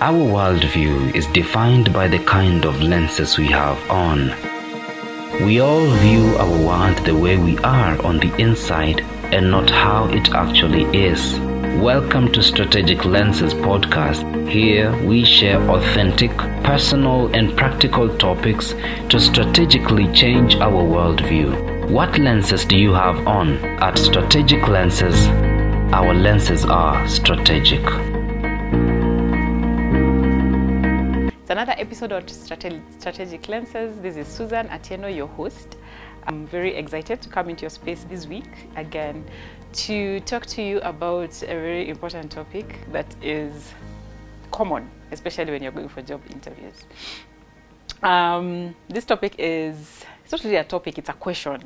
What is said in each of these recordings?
Our worldview is defined by the kind of lenses we have on. We all view our world the way we are on the inside and not how it actually is. Welcome to Strategic Lenses podcast. Here we share authentic, personal, and practical topics to strategically change our worldview. What lenses do you have on? At Strategic Lenses, our lenses are strategic. Another episode of Strategic Lenses. This is Susan Atieno, your host. I'm very excited to come into your space this week again to talk to you about a very important topic that is common, especially when you're going for job interviews. Um, this topic is it's not really a topic, it's a question.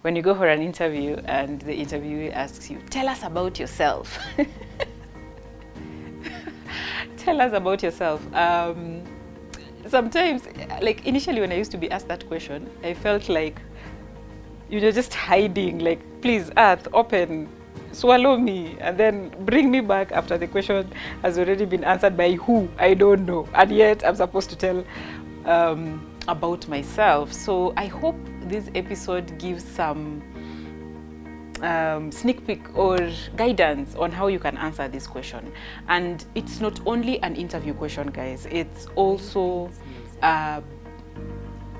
When you go for an interview and the interviewer asks you, Tell us about yourself. tell us about yourself. Um, sometimes, like initially when I used to be asked that question, I felt like you know just hiding. Like, please, Earth, open, swallow me, and then bring me back after the question has already been answered by who I don't know, and yet I'm supposed to tell um, about myself. So I hope this episode gives some um, sneak peek or guidance on how you can answer this question. And it's not only an interview question, guys, it's also uh,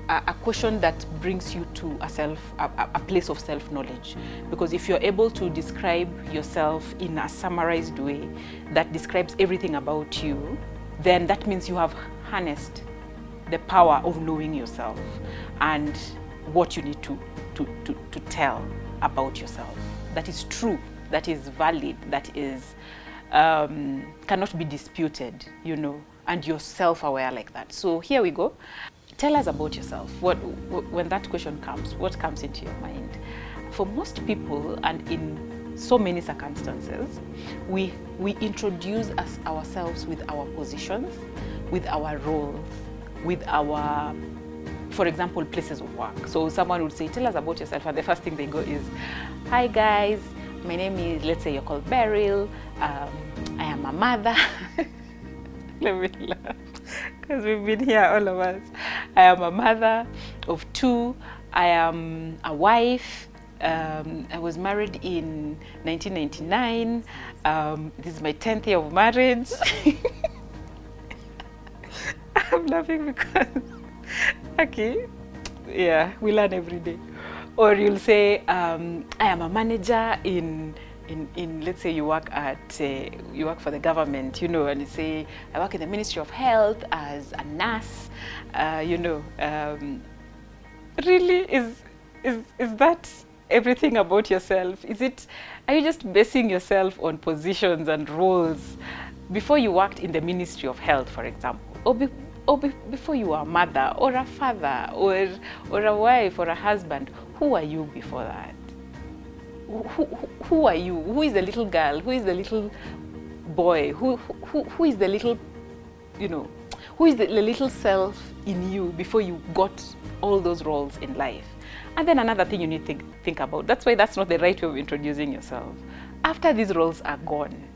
a, question that brings you to a self a, a place of self knowledge because if you're able to describe yourself in a summarized way that describes everything about you then that means you have harnessed the power of knowing yourself and what you need to to, to, to tell about yourself that is true, that is valid, that is um, cannot be disputed, you know, and you're self-aware like that. So here we go. Tell us about yourself. What when that question comes, what comes into your mind? For most people, and in so many circumstances, we we introduce us ourselves with our positions, with our roles, with our for example, places of work. So someone would say, tell us about yourself. And the first thing they go is, hi guys, my name is, let's say you're called Beryl. Um, I am a mother. Let me laugh, because we've been here, all of us. I am a mother of two. I am a wife. Um, I was married in 1999. Um, this is my 10th year of marriage. I'm laughing because okay. Yeah we learn every day. Or you'll say um, i am a manager in in, in let's say you work at uh, you work for the government you know and you say i work in the ministry of health as a nurse. Uh, you know um, really is is is that everything about yourself? Is it are you just basing yourself on positions and roles before you worked in the ministry of health for example? Or or be, before you were a mother or a father or, or a wife or a husband, who are you before that? Who, who, who are you? Who is the little girl? Who is the little boy? Who, who, who is the little, you know, who is the, the little self in you before you got all those roles in life? And then another thing you need to think, think about. That's why that's not the right way of introducing yourself. After these roles are gone,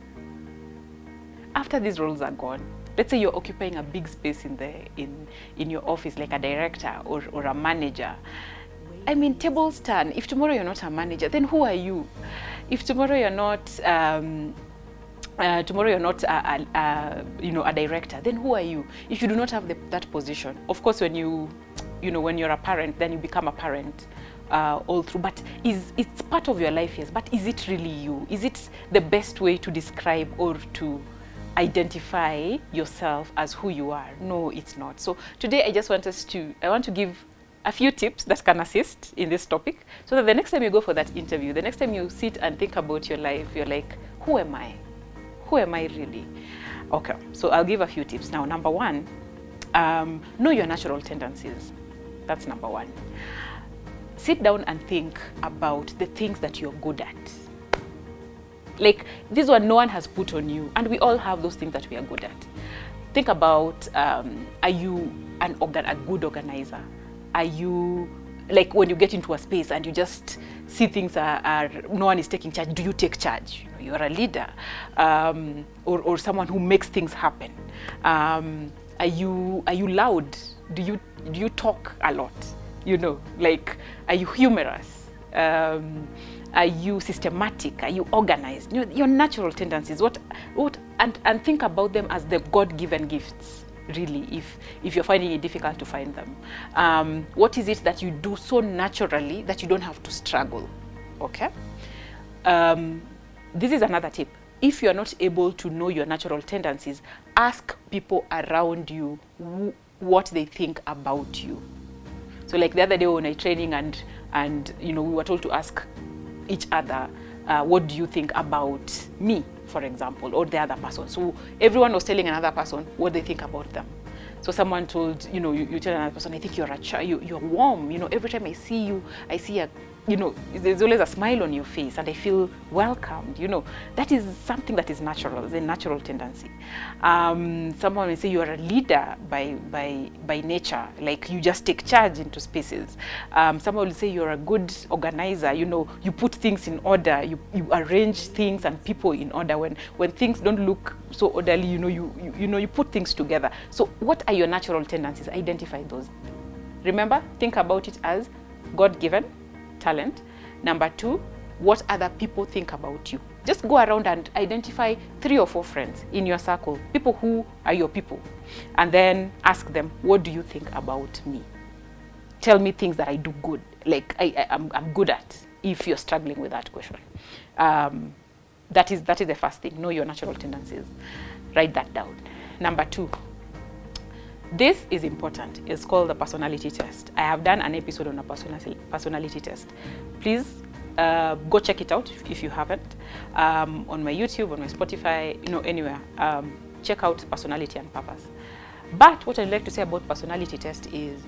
after these roles are gone, let's say you're occupying a big space in the in in your office like a director or, or a manager. I mean tables turn. If tomorrow you're not a manager then who are you? If tomorrow you're not um, uh, tomorrow you're not a, a, a, you know a director then who are you? If you do not have the, that position of course when you you know when you're a parent then you become a parent uh, all through. But is it's part of your life yes. But is it really you? Is it the best way to describe or to identify yourself as who you are. No, it's not. So today I just want us to, I want to give a few tips that can assist in this topic so that the next time you go for that interview, the next time you sit and think about your life, you're like, who am I? Who am I really? Okay, so I'll give a few tips. Now, number one, um, know your natural tendencies. That's number one. Sit down and think about the things that you're good at like this one no one has put on you. And we all have those things that we are good at. Think about um, are you an organ a good organizer? Are you like when you get into a space and you just see things are, are no one is taking charge do you take charge? You you're a leader um, or, or someone who makes things happen. Um, are you are you loud? Do you do you talk a lot? You know like are you humorous? Um, are you systematic? Are you organized? You know, your natural tendencies. What what and and think about them as the god-given gifts really if if you're finding it difficult to find them. Um, what is it that you do so naturally that you don't have to struggle? Okay? Um, this is another tip. If you're not able to know your natural tendencies ask people around you wh- what they think about you. So like the other day when I training and and you know we were told to ask each other uh, what do you think about me for example or the other person? So everyone was telling another person what they think about them. So someone told you know you, you tell another person i think you're a ch- you, you're warm you know every time i see you i see a you know there's always a smile on your face and i feel welcomed you know. That is something that is natural it's a natural tendency. Um, someone will say you're a leader by by by nature like you just take charge into spaces. Um, someone will say you're a good organizer you know you put things in order you, you arrange things and people in order. When when things don't look so orderly you know you, you you know you put things together. So what are your natural tendencies? Identify those. Remember think about it as god given talent. Number two, what other people think about you. Just go around and identify three or four friends in your circle, people who are your people, and then ask them, What do you think about me? Tell me things that I do good, like I, am I'm good at, if you're struggling with that question. Um, that, is, that is the first thing. Know your natural tendencies. Write that down. Number two, this is important. It's called the personality test. I have done an episode on a personality, test. Please uh, go check it out if you haven't. Um, on my YouTube, on my Spotify, you know, anywhere. Um, check out personality and purpose. But what I'd like to say about personality test is,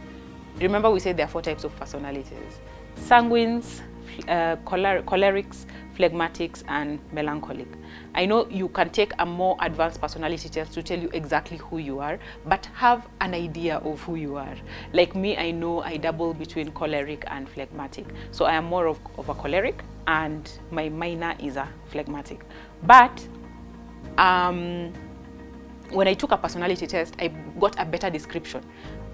remember we said there are four types of personalities. Sanguines, uh, choler- cholerics, phlegmatics, and melancholic. I know you can take a more advanced personality test to tell you exactly who you are, but have an idea of who you are. Like me, I know I double between choleric and phlegmatic. So I am more of, of a choleric, and my minor is a phlegmatic. But um, when I took a personality test, I got a better description.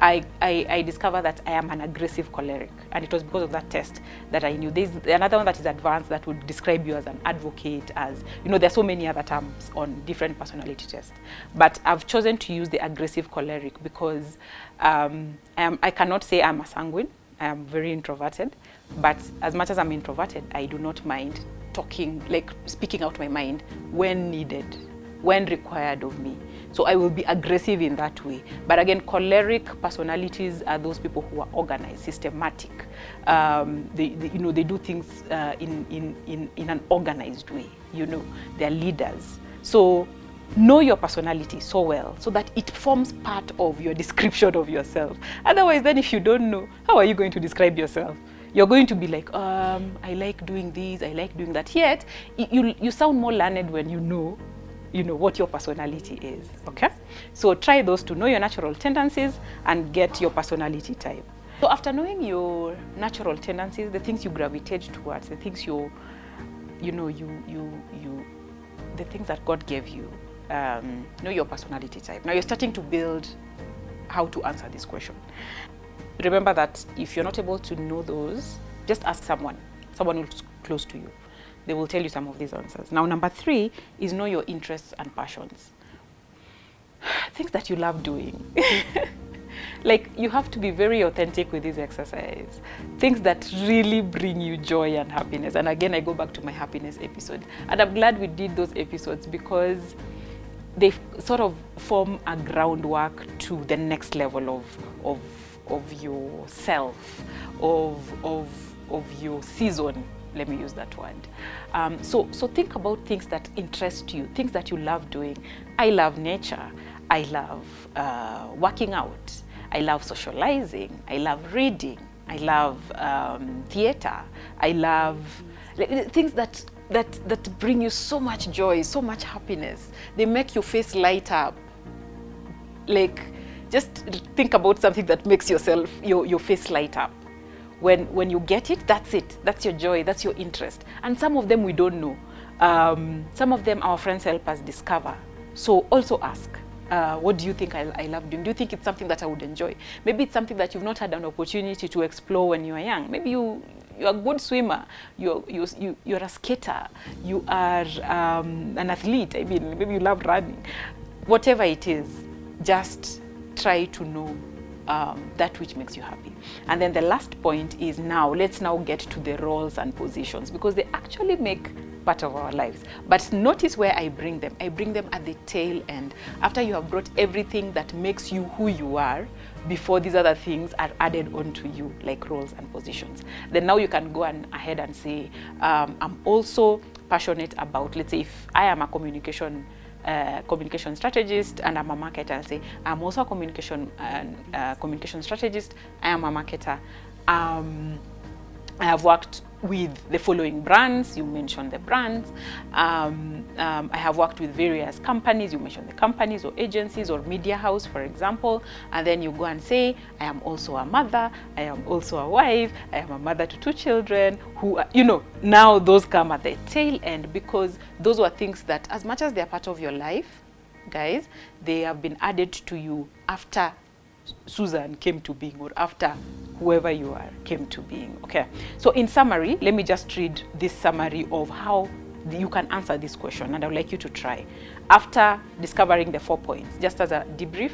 I, I, I, discovered that I am an aggressive choleric, and it was because of that test that I knew. There's another one that is advanced that would describe you as an advocate, as you know, there's so many other terms on different personality tests. But I've chosen to use the aggressive choleric because um, I, am, I cannot say I'm a sanguine. I am very introverted, but as much as I'm introverted, I do not mind talking, like speaking out my mind when needed, when required of me. So I will be aggressive in that way. But again, choleric personalities are those people who are organized, systematic. Um, they, they, you know, they do things uh, in, in, in, in an organized way. You know, they're leaders. So know your personality so well so that it forms part of your description of yourself. Otherwise, then if you don't know, how are you going to describe yourself? You're going to be like, um, I like doing this, I like doing that. Yet, you, you sound more learned when you know you know what your personality is okay? So try those to know your natural tendencies and get your personality type. So after knowing your natural tendencies the things you gravitate towards the things you you know you you you the things that god gave you um, know your personality type. Now you're starting to build how to answer this question. Remember that if you're not able to know those just ask someone someone who's close to you they will tell you some of these answers. Now, number three is know your interests and passions. Things that you love doing. like, you have to be very authentic with this exercise. Things that really bring you joy and happiness. And again, I go back to my happiness episode. And I'm glad we did those episodes because they sort of form a groundwork to the next level of, of, of yourself, of, of, of your season let me use that word. Um, so, so think about things that interest you, things that you love doing. I love nature. I love uh, working out. I love socializing. I love reading. I love um, theater. I love things that that that bring you so much joy, so much happiness. They make your face light up. Like, just think about something that makes yourself your your face light up when when you get it that's it that's your joy that's your interest and some of them we don't know um, some of them our friends help us discover so also ask uh, what do you think I, I love doing? Do you think it's something that I would enjoy? Maybe it's something that you've not had an opportunity to explore when you were young. Maybe you you're a good swimmer. You're you, you you're a skater. You are um, an athlete. I mean, maybe you love running. Whatever it is, just try to know um, that which makes you happy. And then the last point is now, let's now get to the roles and positions because they actually make part of our lives. But notice where I bring them. I bring them at the tail end. After you have brought everything that makes you who you are, before these other things are added onto you, like roles and positions. Then now you can go and ahead and say, um, I'm also passionate about, let's say, if I am a communication uh, communication strategist and I'm a marketer. I'll say I'm also a communication uh, uh, communication strategist. I am a marketer. Um, I have worked with the following brands. You mentioned the brands. Um, um, I have worked with various companies. You mentioned the companies or agencies or media house, for example. And then you go and say, I am also a mother. I am also a wife. I am a mother to two children. Who, are, you know, now those come at the tail end because those were things that, as much as they are part of your life, guys, they have been added to you after Susan came to being or after whoever you are came to being. Okay. So in summary, let me just read this summary of how you can answer this question and I would like you to try. After discovering the four points, just as a debrief,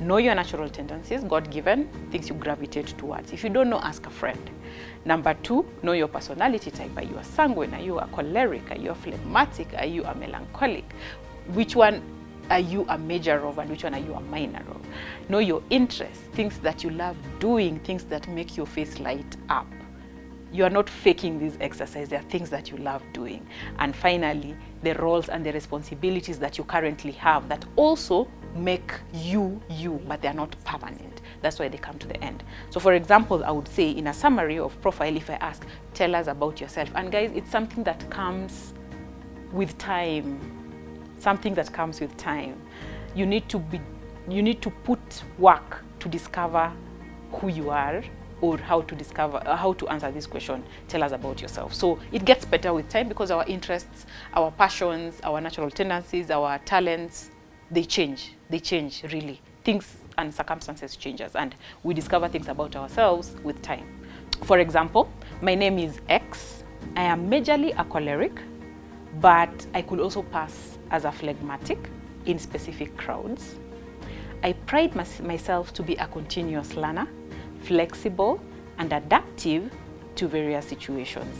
know your natural tendencies, God given, things you gravitate towards. If you don't know, ask a friend. Number two, know your personality type. Are you a sanguine? Are you a choleric? Are you a phlegmatic? Are you a melancholic? Which one are you a major of and which one are you a minor of? Know your interests, things that you love doing, things that make your face light up. You are not faking this exercise. There are things that you love doing. And finally, the roles and the responsibilities that you currently have that also make you you, but they are not permanent. That's why they come to the end. So for example, I would say in a summary of profile, if I ask, tell us about yourself. And guys, it's something that comes with time something that comes with time. You need to be you need to put work to discover who you are or how to discover uh, how to answer this question. Tell us about yourself. So it gets better with time because our interests our passions our natural tendencies our talents they change. They change really. Things and circumstances changes and we discover things about ourselves with time. For example my name is x. I am majorly a choleric but i could also pass as a phlegmatic in specific crowds. I pride myself to be a continuous learner, flexible and adaptive to various situations.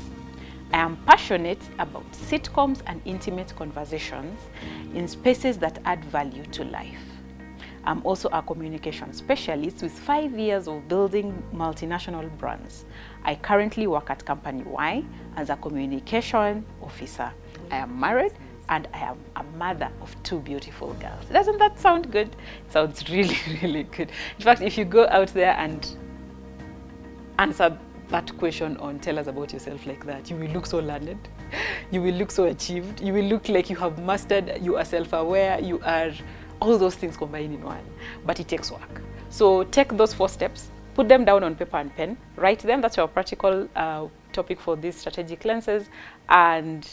I am passionate about sitcoms and intimate conversations in spaces that add value to life. I'm also a communication specialist with five years of building multinational brands. I currently work at Company Y as a communication officer. I am married and I am a mother of two beautiful girls. Doesn't that sound good? It sounds really, really good. In fact, if you go out there and answer that question on tell us about yourself like that, you will look so learned, you will look so achieved, you will look like you have mastered, you are self-aware, you are all those things combined in one. But it takes work. So take those four steps, put them down on paper and pen, write them. That's your practical uh, topic for these strategic lenses. And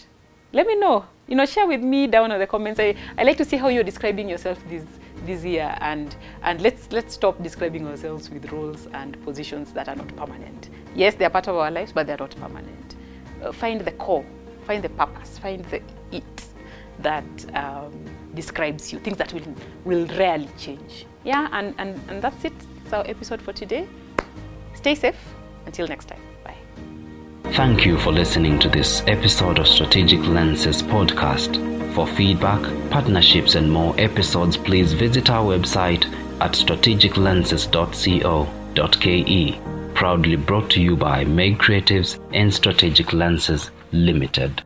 let me know. You know, share with me down in the comments. I, I like to see how you're describing yourself this this year and and let's let's stop describing ourselves with roles and positions that are not permanent. Yes, they are part of our lives, but they're not permanent. Uh, find the core, find the purpose, find the it that um, describes you, things that will will rarely change. Yeah, and, and, and that's it. That's our episode for today. Stay safe. Until next time. Thank you for listening to this episode of Strategic Lenses podcast. For feedback, partnerships, and more episodes, please visit our website at strategiclenses.co.ke. Proudly brought to you by MegKreatives and Strategic Lenses Limited.